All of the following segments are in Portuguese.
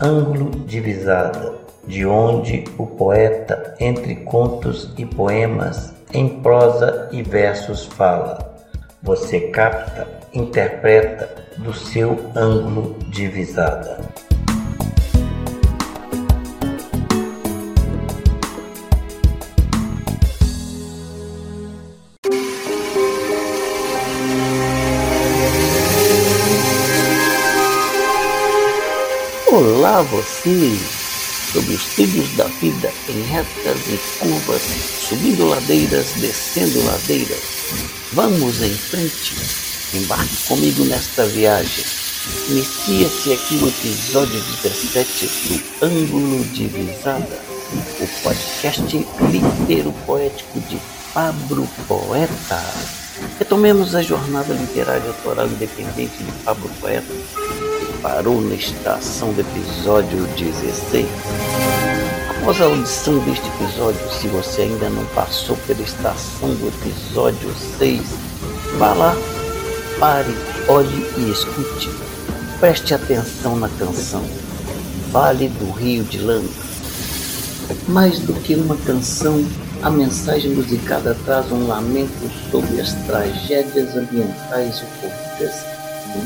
ângulo de visada, de onde o poeta, entre contos e poemas, em prosa e versos fala. Você capta, interpreta do seu ângulo de Olá você, sobre os trilhos da vida em retas e curvas, subindo ladeiras, descendo ladeiras. Vamos em frente, embarque comigo nesta viagem. Inicia-se aqui o episódio 17 do Ângulo de Visada, o podcast liteiro poético de Pablo Poeta. Retomemos a jornada literária autoral independente de Pablo Poeta parou na estação do episódio 16. Após a audição deste episódio, se você ainda não passou pela estação do episódio 6, vá lá, pare, olhe e escute. Preste atenção na canção Vale do Rio de Lama. Mais do que uma canção, a mensagem musicada traz um lamento sobre as tragédias ambientais ocorridas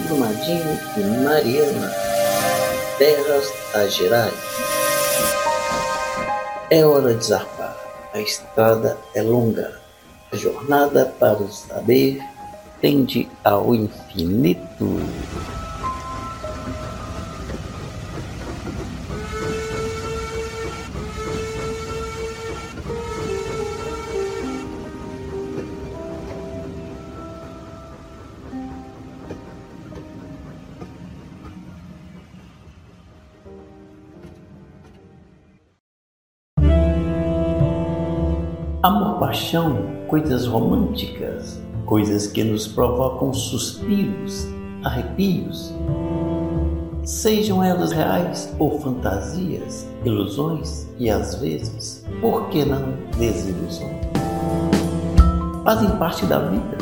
Brumadinho e Mariana, terras das Gerais. É hora de zarpar, a estrada é longa, a jornada para o saber tende ao infinito. Românticas, coisas que nos provocam suspiros, arrepios. Sejam elas reais ou fantasias, ilusões e às vezes, por que não, desilusões? Fazem parte da vida,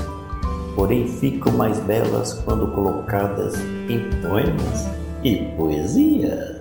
porém ficam mais belas quando colocadas em poemas e poesias.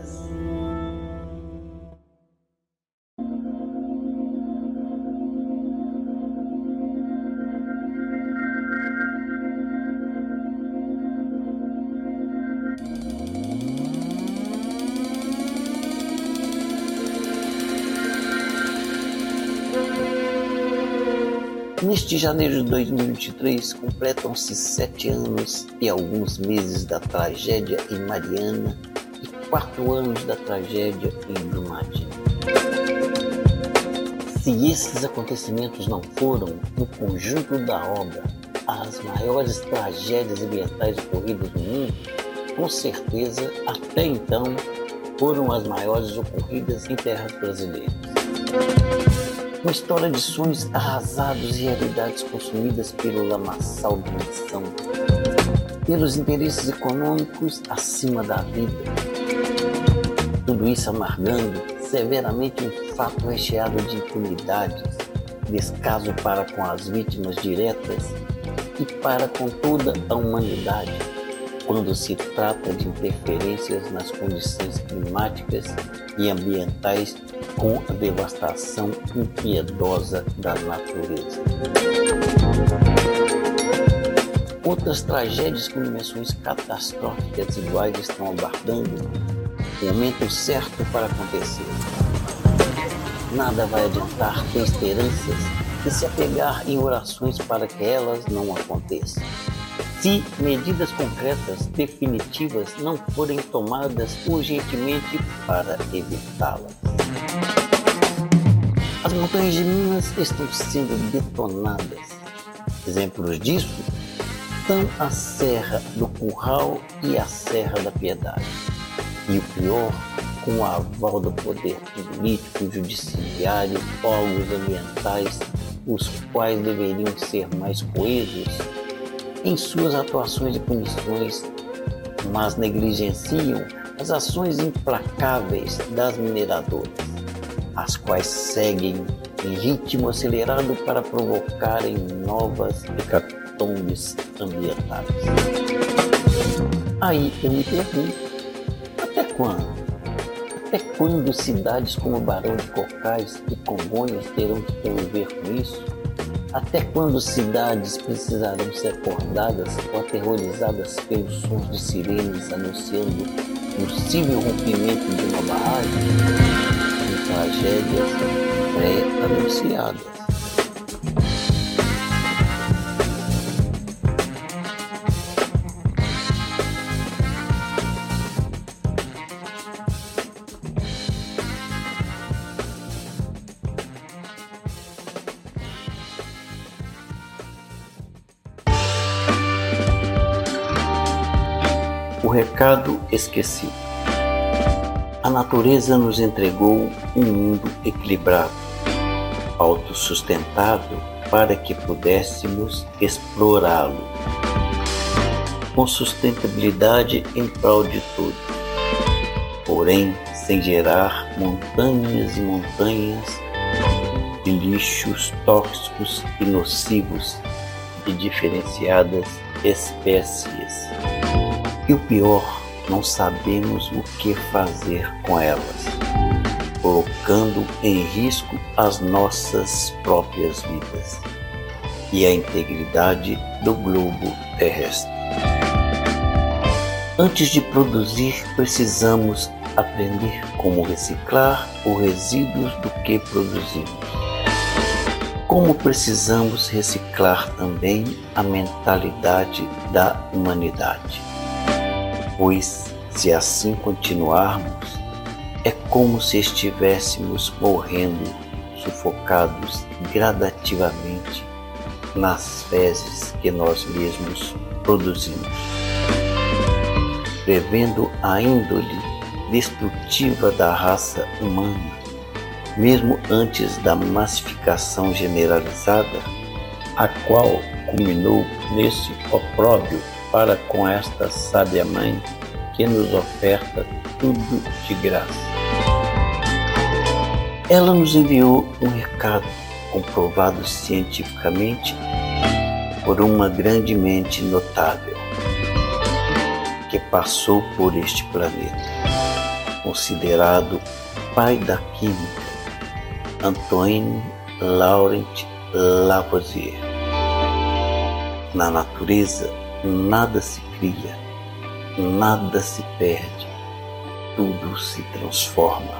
Janeiro de 2023, completam-se sete anos e alguns meses da tragédia em Mariana e quatro anos da tragédia em Brumadinho. Se esses acontecimentos não foram, no conjunto da obra, as maiores tragédias ambientais ocorridas no mundo, com certeza, até então, foram as maiores ocorridas em terras brasileiras. Uma história de sonhos arrasados e realidades consumidas pelo lamaçal da ambição, pelos interesses econômicos acima da vida. Tudo isso amargando severamente um fato recheado de impunidades, descaso para com as vítimas diretas e para com toda a humanidade, quando se trata de interferências nas condições climáticas e ambientais com a devastação impiedosa da natureza. Outras tragédias com dimensões catastróficas iguais estão aguardando o momento certo para acontecer. Nada vai adiantar ter esperanças e se apegar em orações para que elas não aconteçam se medidas concretas definitivas não forem tomadas urgentemente para evitá-las. As montanhas de Minas estão sendo detonadas. Exemplos disso são a Serra do Curral e a Serra da Piedade. E o pior, com o aval do poder político, judiciário, órgãos ambientais, os quais deveriam ser mais coesos em suas atuações e punições, mas negligenciam as ações implacáveis das mineradoras, as quais seguem em ritmo acelerado para provocarem novas hecatombes ambientais. Aí eu me pergunto, até quando? Até quando cidades como Barão de Cocais e Congonhas terão que conviver com isso? Até quando cidades precisarão ser acordadas ou aterrorizadas pelos sons de sirenes anunciando possível rompimento de uma barragem? Em tragédias pré-anunciadas. O recado esquecido. A natureza nos entregou um mundo equilibrado, autossustentável, para que pudéssemos explorá-lo, com sustentabilidade em prol de tudo, porém sem gerar montanhas e montanhas de lixos tóxicos e nocivos de diferenciadas espécies. E o pior, não sabemos o que fazer com elas, colocando em risco as nossas próprias vidas e a integridade do globo terrestre. Antes de produzir, precisamos aprender como reciclar os resíduos do que produzimos. Como precisamos reciclar também a mentalidade da humanidade pois, se assim continuarmos, é como se estivéssemos morrendo, sufocados gradativamente nas fezes que nós mesmos produzimos. Prevendo a índole destrutiva da raça humana, mesmo antes da massificação generalizada, a qual culminou nesse opróbrio para com esta sábia mãe que nos oferta tudo de graça. Ela nos enviou um recado comprovado cientificamente por uma grande mente notável que passou por este planeta, considerado pai da química, Antoine Laurent Lavoisier. Na natureza, nada se cria, nada se perde, tudo se transforma.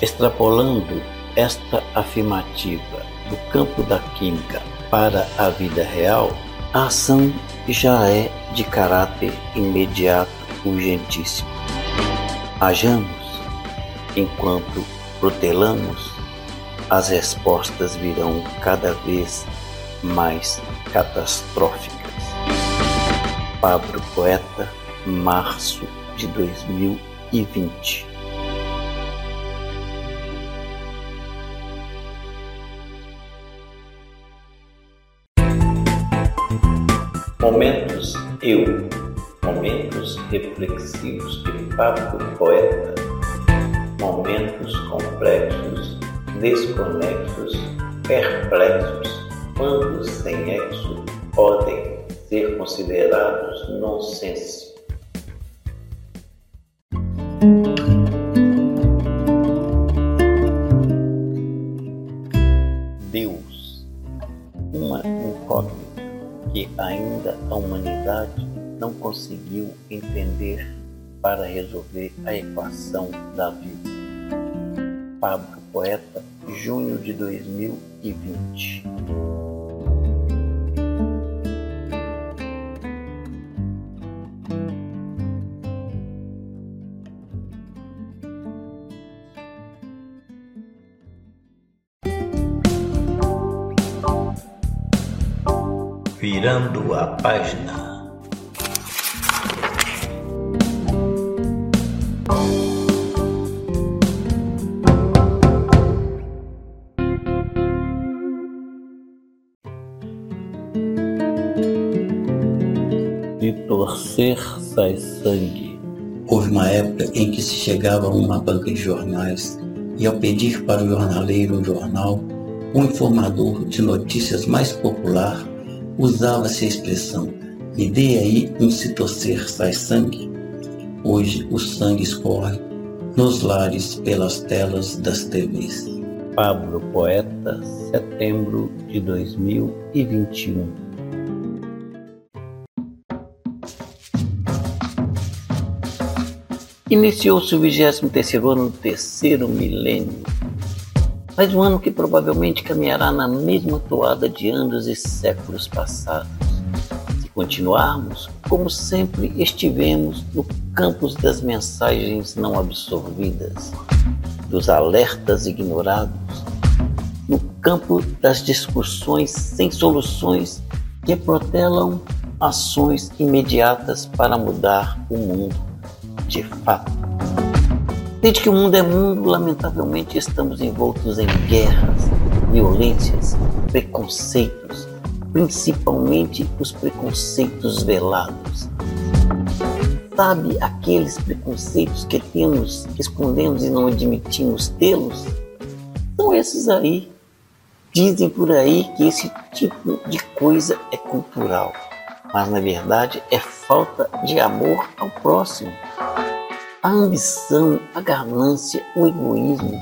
Extrapolando esta afirmativa do campo da química para a vida real, a ação já é de caráter imediato, urgentíssimo. Hajamos, enquanto protelamos, as respostas virão cada vez mais catastróficas. Pablo Poeta, março de 2020. Momentos Eu, momentos reflexivos de Pablo Poeta, momentos complexos, desconexos, perplexos quando sem exo podem ser considerados nonsense. Deus, uma incógnita que ainda a humanidade não conseguiu entender para resolver a equação da vida. Pablo Poeta, junho de 2020. Virando a página. De torcer sai sangue. Houve uma época em que se chegava a uma banca de jornais e ao pedir para o jornaleiro um jornal, um informador de notícias mais popular usava-se a expressão me dê aí um se torcer sai sangue. Hoje o sangue escorre nos lares pelas telas das TVs. Pablo Poeta, setembro de 2021. Iniciou-se o 23 ano do terceiro milênio, mas um ano que provavelmente caminhará na mesma toada de anos e séculos passados. Se continuarmos como sempre estivemos no campus das mensagens não absorvidas, dos alertas ignorados, no campo das discussões sem soluções que protelam ações imediatas para mudar o mundo de fato. Desde que o mundo é mundo, lamentavelmente estamos envoltos em guerras, violências, preconceitos, principalmente os preconceitos velados. Sabe aqueles preconceitos que temos, escondemos e não admitimos tê-los? São esses aí. Dizem por aí que esse tipo de coisa é cultural, mas na verdade é falta de amor ao próximo a ambição, a ganância, o egoísmo,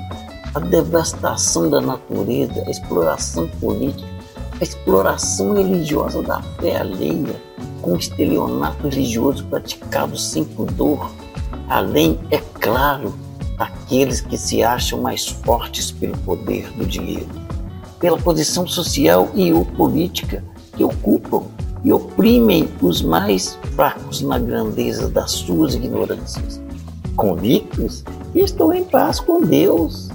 a devastação da natureza, a exploração política, a exploração religiosa da fé alheia, com estelionato religioso praticado sem pudor, além, é claro, daqueles que se acham mais fortes pelo poder do dinheiro, pela posição social e ou política que ocupam e oprimem os mais fracos na grandeza das suas ignorâncias convictos, estou em paz com Deus.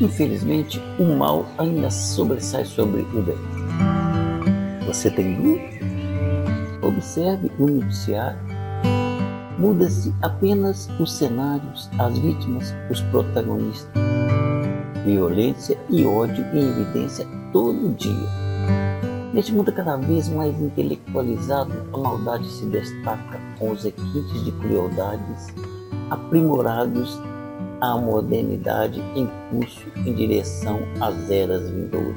Infelizmente, o mal ainda sobressai sobre o bem. Você tem dúvida? Observe o noticiário. Muda-se apenas os cenários, as vítimas, os protagonistas. Violência e ódio em evidência todo dia. Neste mundo cada vez mais intelectualizado, a maldade se destaca com os requintes de crueldades aprimorados a modernidade em curso em direção às eras vindouras.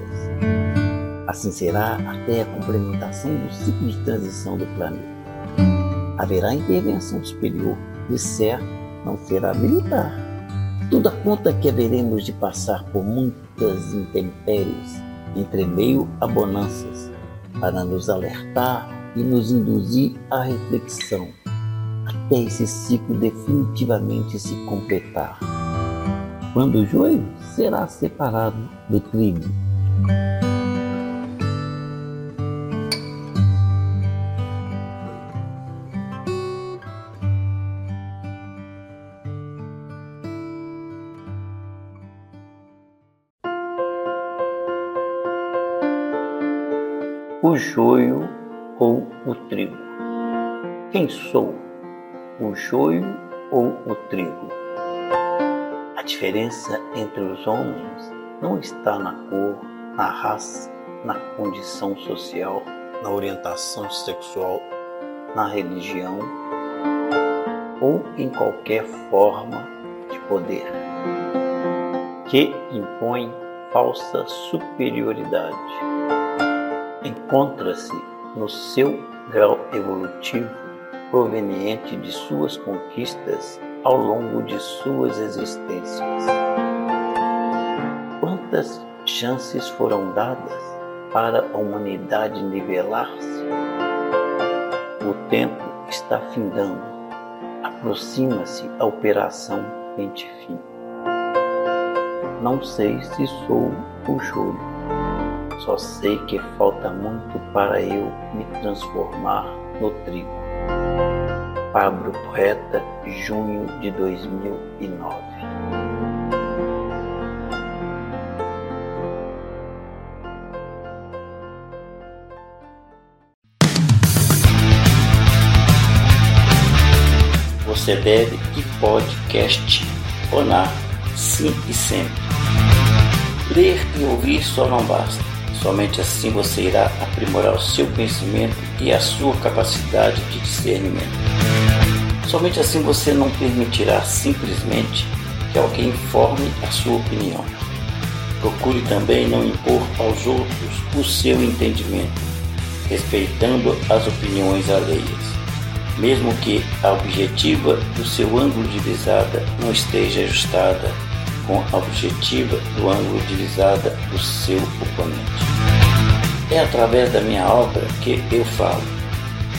Assim será até a complementação do ciclo de transição do planeta. Haverá intervenção superior, de certo não será militar. Tudo aponta que haveremos de passar por muitas intempéries, entre meio a bonanças, para nos alertar e nos induzir à reflexão até esse ciclo definitivamente se completar. Quando o joio será separado do trigo. Joio ou o trigo? Quem sou? o joio ou o trigo. A diferença entre os homens não está na cor, na raça, na condição social, na orientação sexual, na religião ou em qualquer forma de poder que impõe falsa superioridade. Encontra-se no seu grau evolutivo proveniente de suas conquistas ao longo de suas existências. Quantas chances foram dadas para a humanidade nivelar-se? O tempo está findando. Aproxima-se a operação Pente Fim. Não sei se sou o Júlio. Só sei que falta muito para eu me transformar no trigo. Pablo Poeta, junho de 2009. você deve e pode questionar sim e sempre. Ler e ouvir só não basta. Somente assim você irá aprimorar o seu conhecimento e a sua capacidade de discernimento. Somente assim você não permitirá simplesmente que alguém forme a sua opinião. Procure também não impor aos outros o seu entendimento, respeitando as opiniões alheias, mesmo que a objetiva do seu ângulo de visada não esteja ajustada com a objetiva do ângulo de visada do seu oponente. É através da minha obra que eu falo,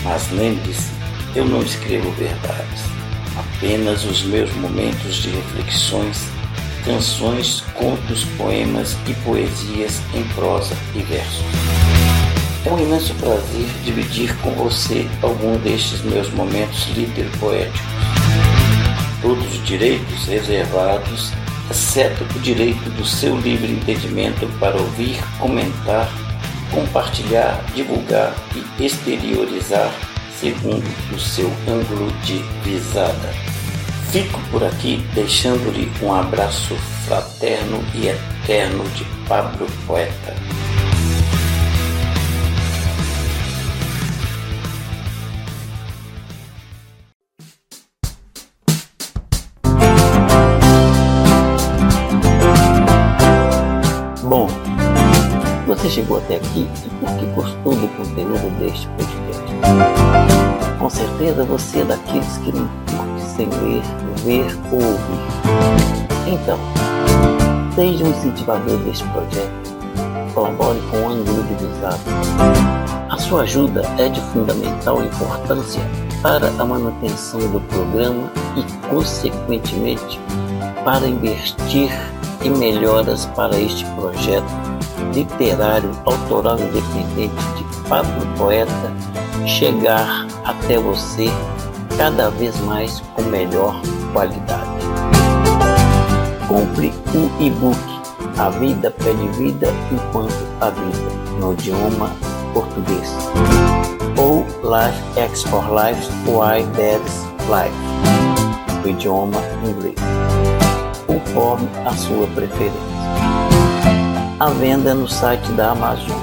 mas lembre-se, eu não escrevo verdades, apenas os meus momentos de reflexões canções, contos, poemas e poesias em prosa e verso. É um imenso prazer dividir com você algum destes meus momentos litero-poéticos. Todos os direitos reservados, exceto o direito do seu livre entendimento para ouvir, comentar, compartilhar, divulgar e exteriorizar segundo o seu ângulo de visada. Fico por aqui deixando-lhe um abraço fraterno e eterno de Pablo Poeta. Você chegou até aqui e porque gostou do conteúdo deste podcast. Com certeza você é daqueles que não sem ler, ver ou ouvir. Então, seja um incentivador deste projeto. Colabore com o ângulo de visado. A sua ajuda é de fundamental importância para a manutenção do programa e, consequentemente, para investir em melhoras para este projeto literário autoral independente de Pablo Poeta chegar até você cada vez mais com melhor qualidade. Compre o e-book A Vida Pede Vida Enquanto a Vida, no idioma português, ou Life X for Life Why There's Life, no idioma inglês, conforme a sua preferência. A venda no site da Amazon.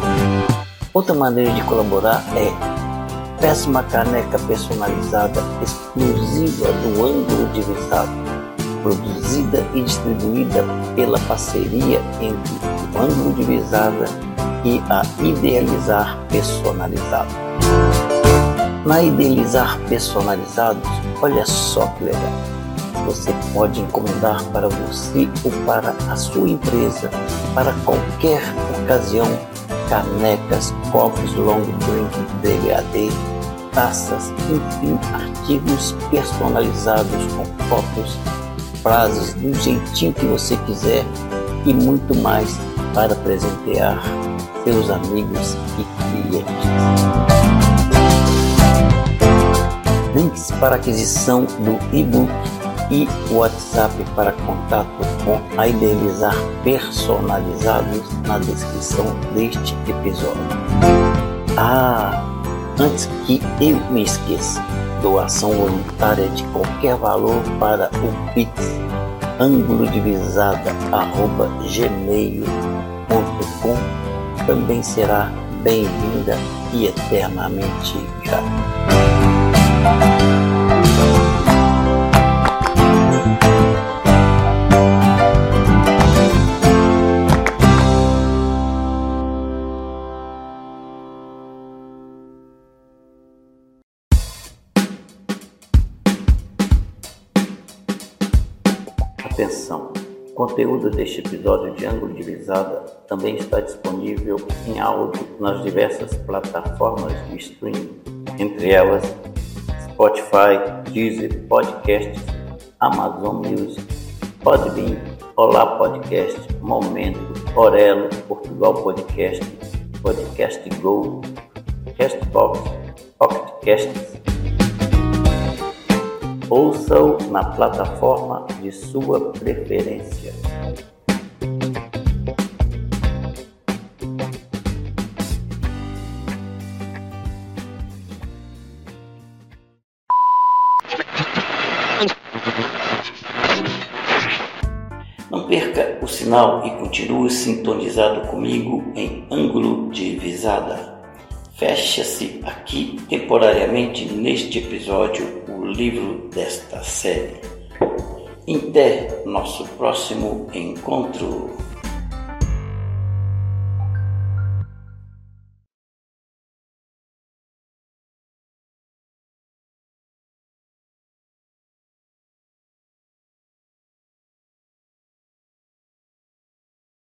Outra maneira de colaborar é Peça uma caneca personalizada exclusiva do ângulo de visado, produzida e distribuída pela parceria entre o ângulo de visada e a Idealizar Personalizado. Na Idealizar Personalizados, olha só que legal. Você pode encomendar para você ou para a sua empresa, para qualquer ocasião canecas, copos long drink degradê, taças, enfim, artigos personalizados com fotos, frases do jeitinho que você quiser e muito mais para presentear seus amigos e clientes. Links para aquisição do e-book e WhatsApp para contato com a Idealizar personalizados na descrição deste episódio. Ah, antes que eu me esqueça, doação voluntária de qualquer valor para o Pix ângulo de visada arroba gmail.com também será bem-vinda e eternamente grata. Conteúdo deste episódio de Ângulo de Visada também está disponível em áudio nas diversas plataformas de streaming, entre elas Spotify, Deezer, Podcasts, Amazon Music, Podbean, Olá Podcast, Momento, Orelo, Portugal Podcast, Podcast Go, Castbox, Pocketcasts, Ouça-o na plataforma de sua preferência. Não perca o sinal e continue sintonizado comigo em ângulo de visada. Fecha-se aqui temporariamente neste episódio o livro desta série. Até nosso próximo encontro.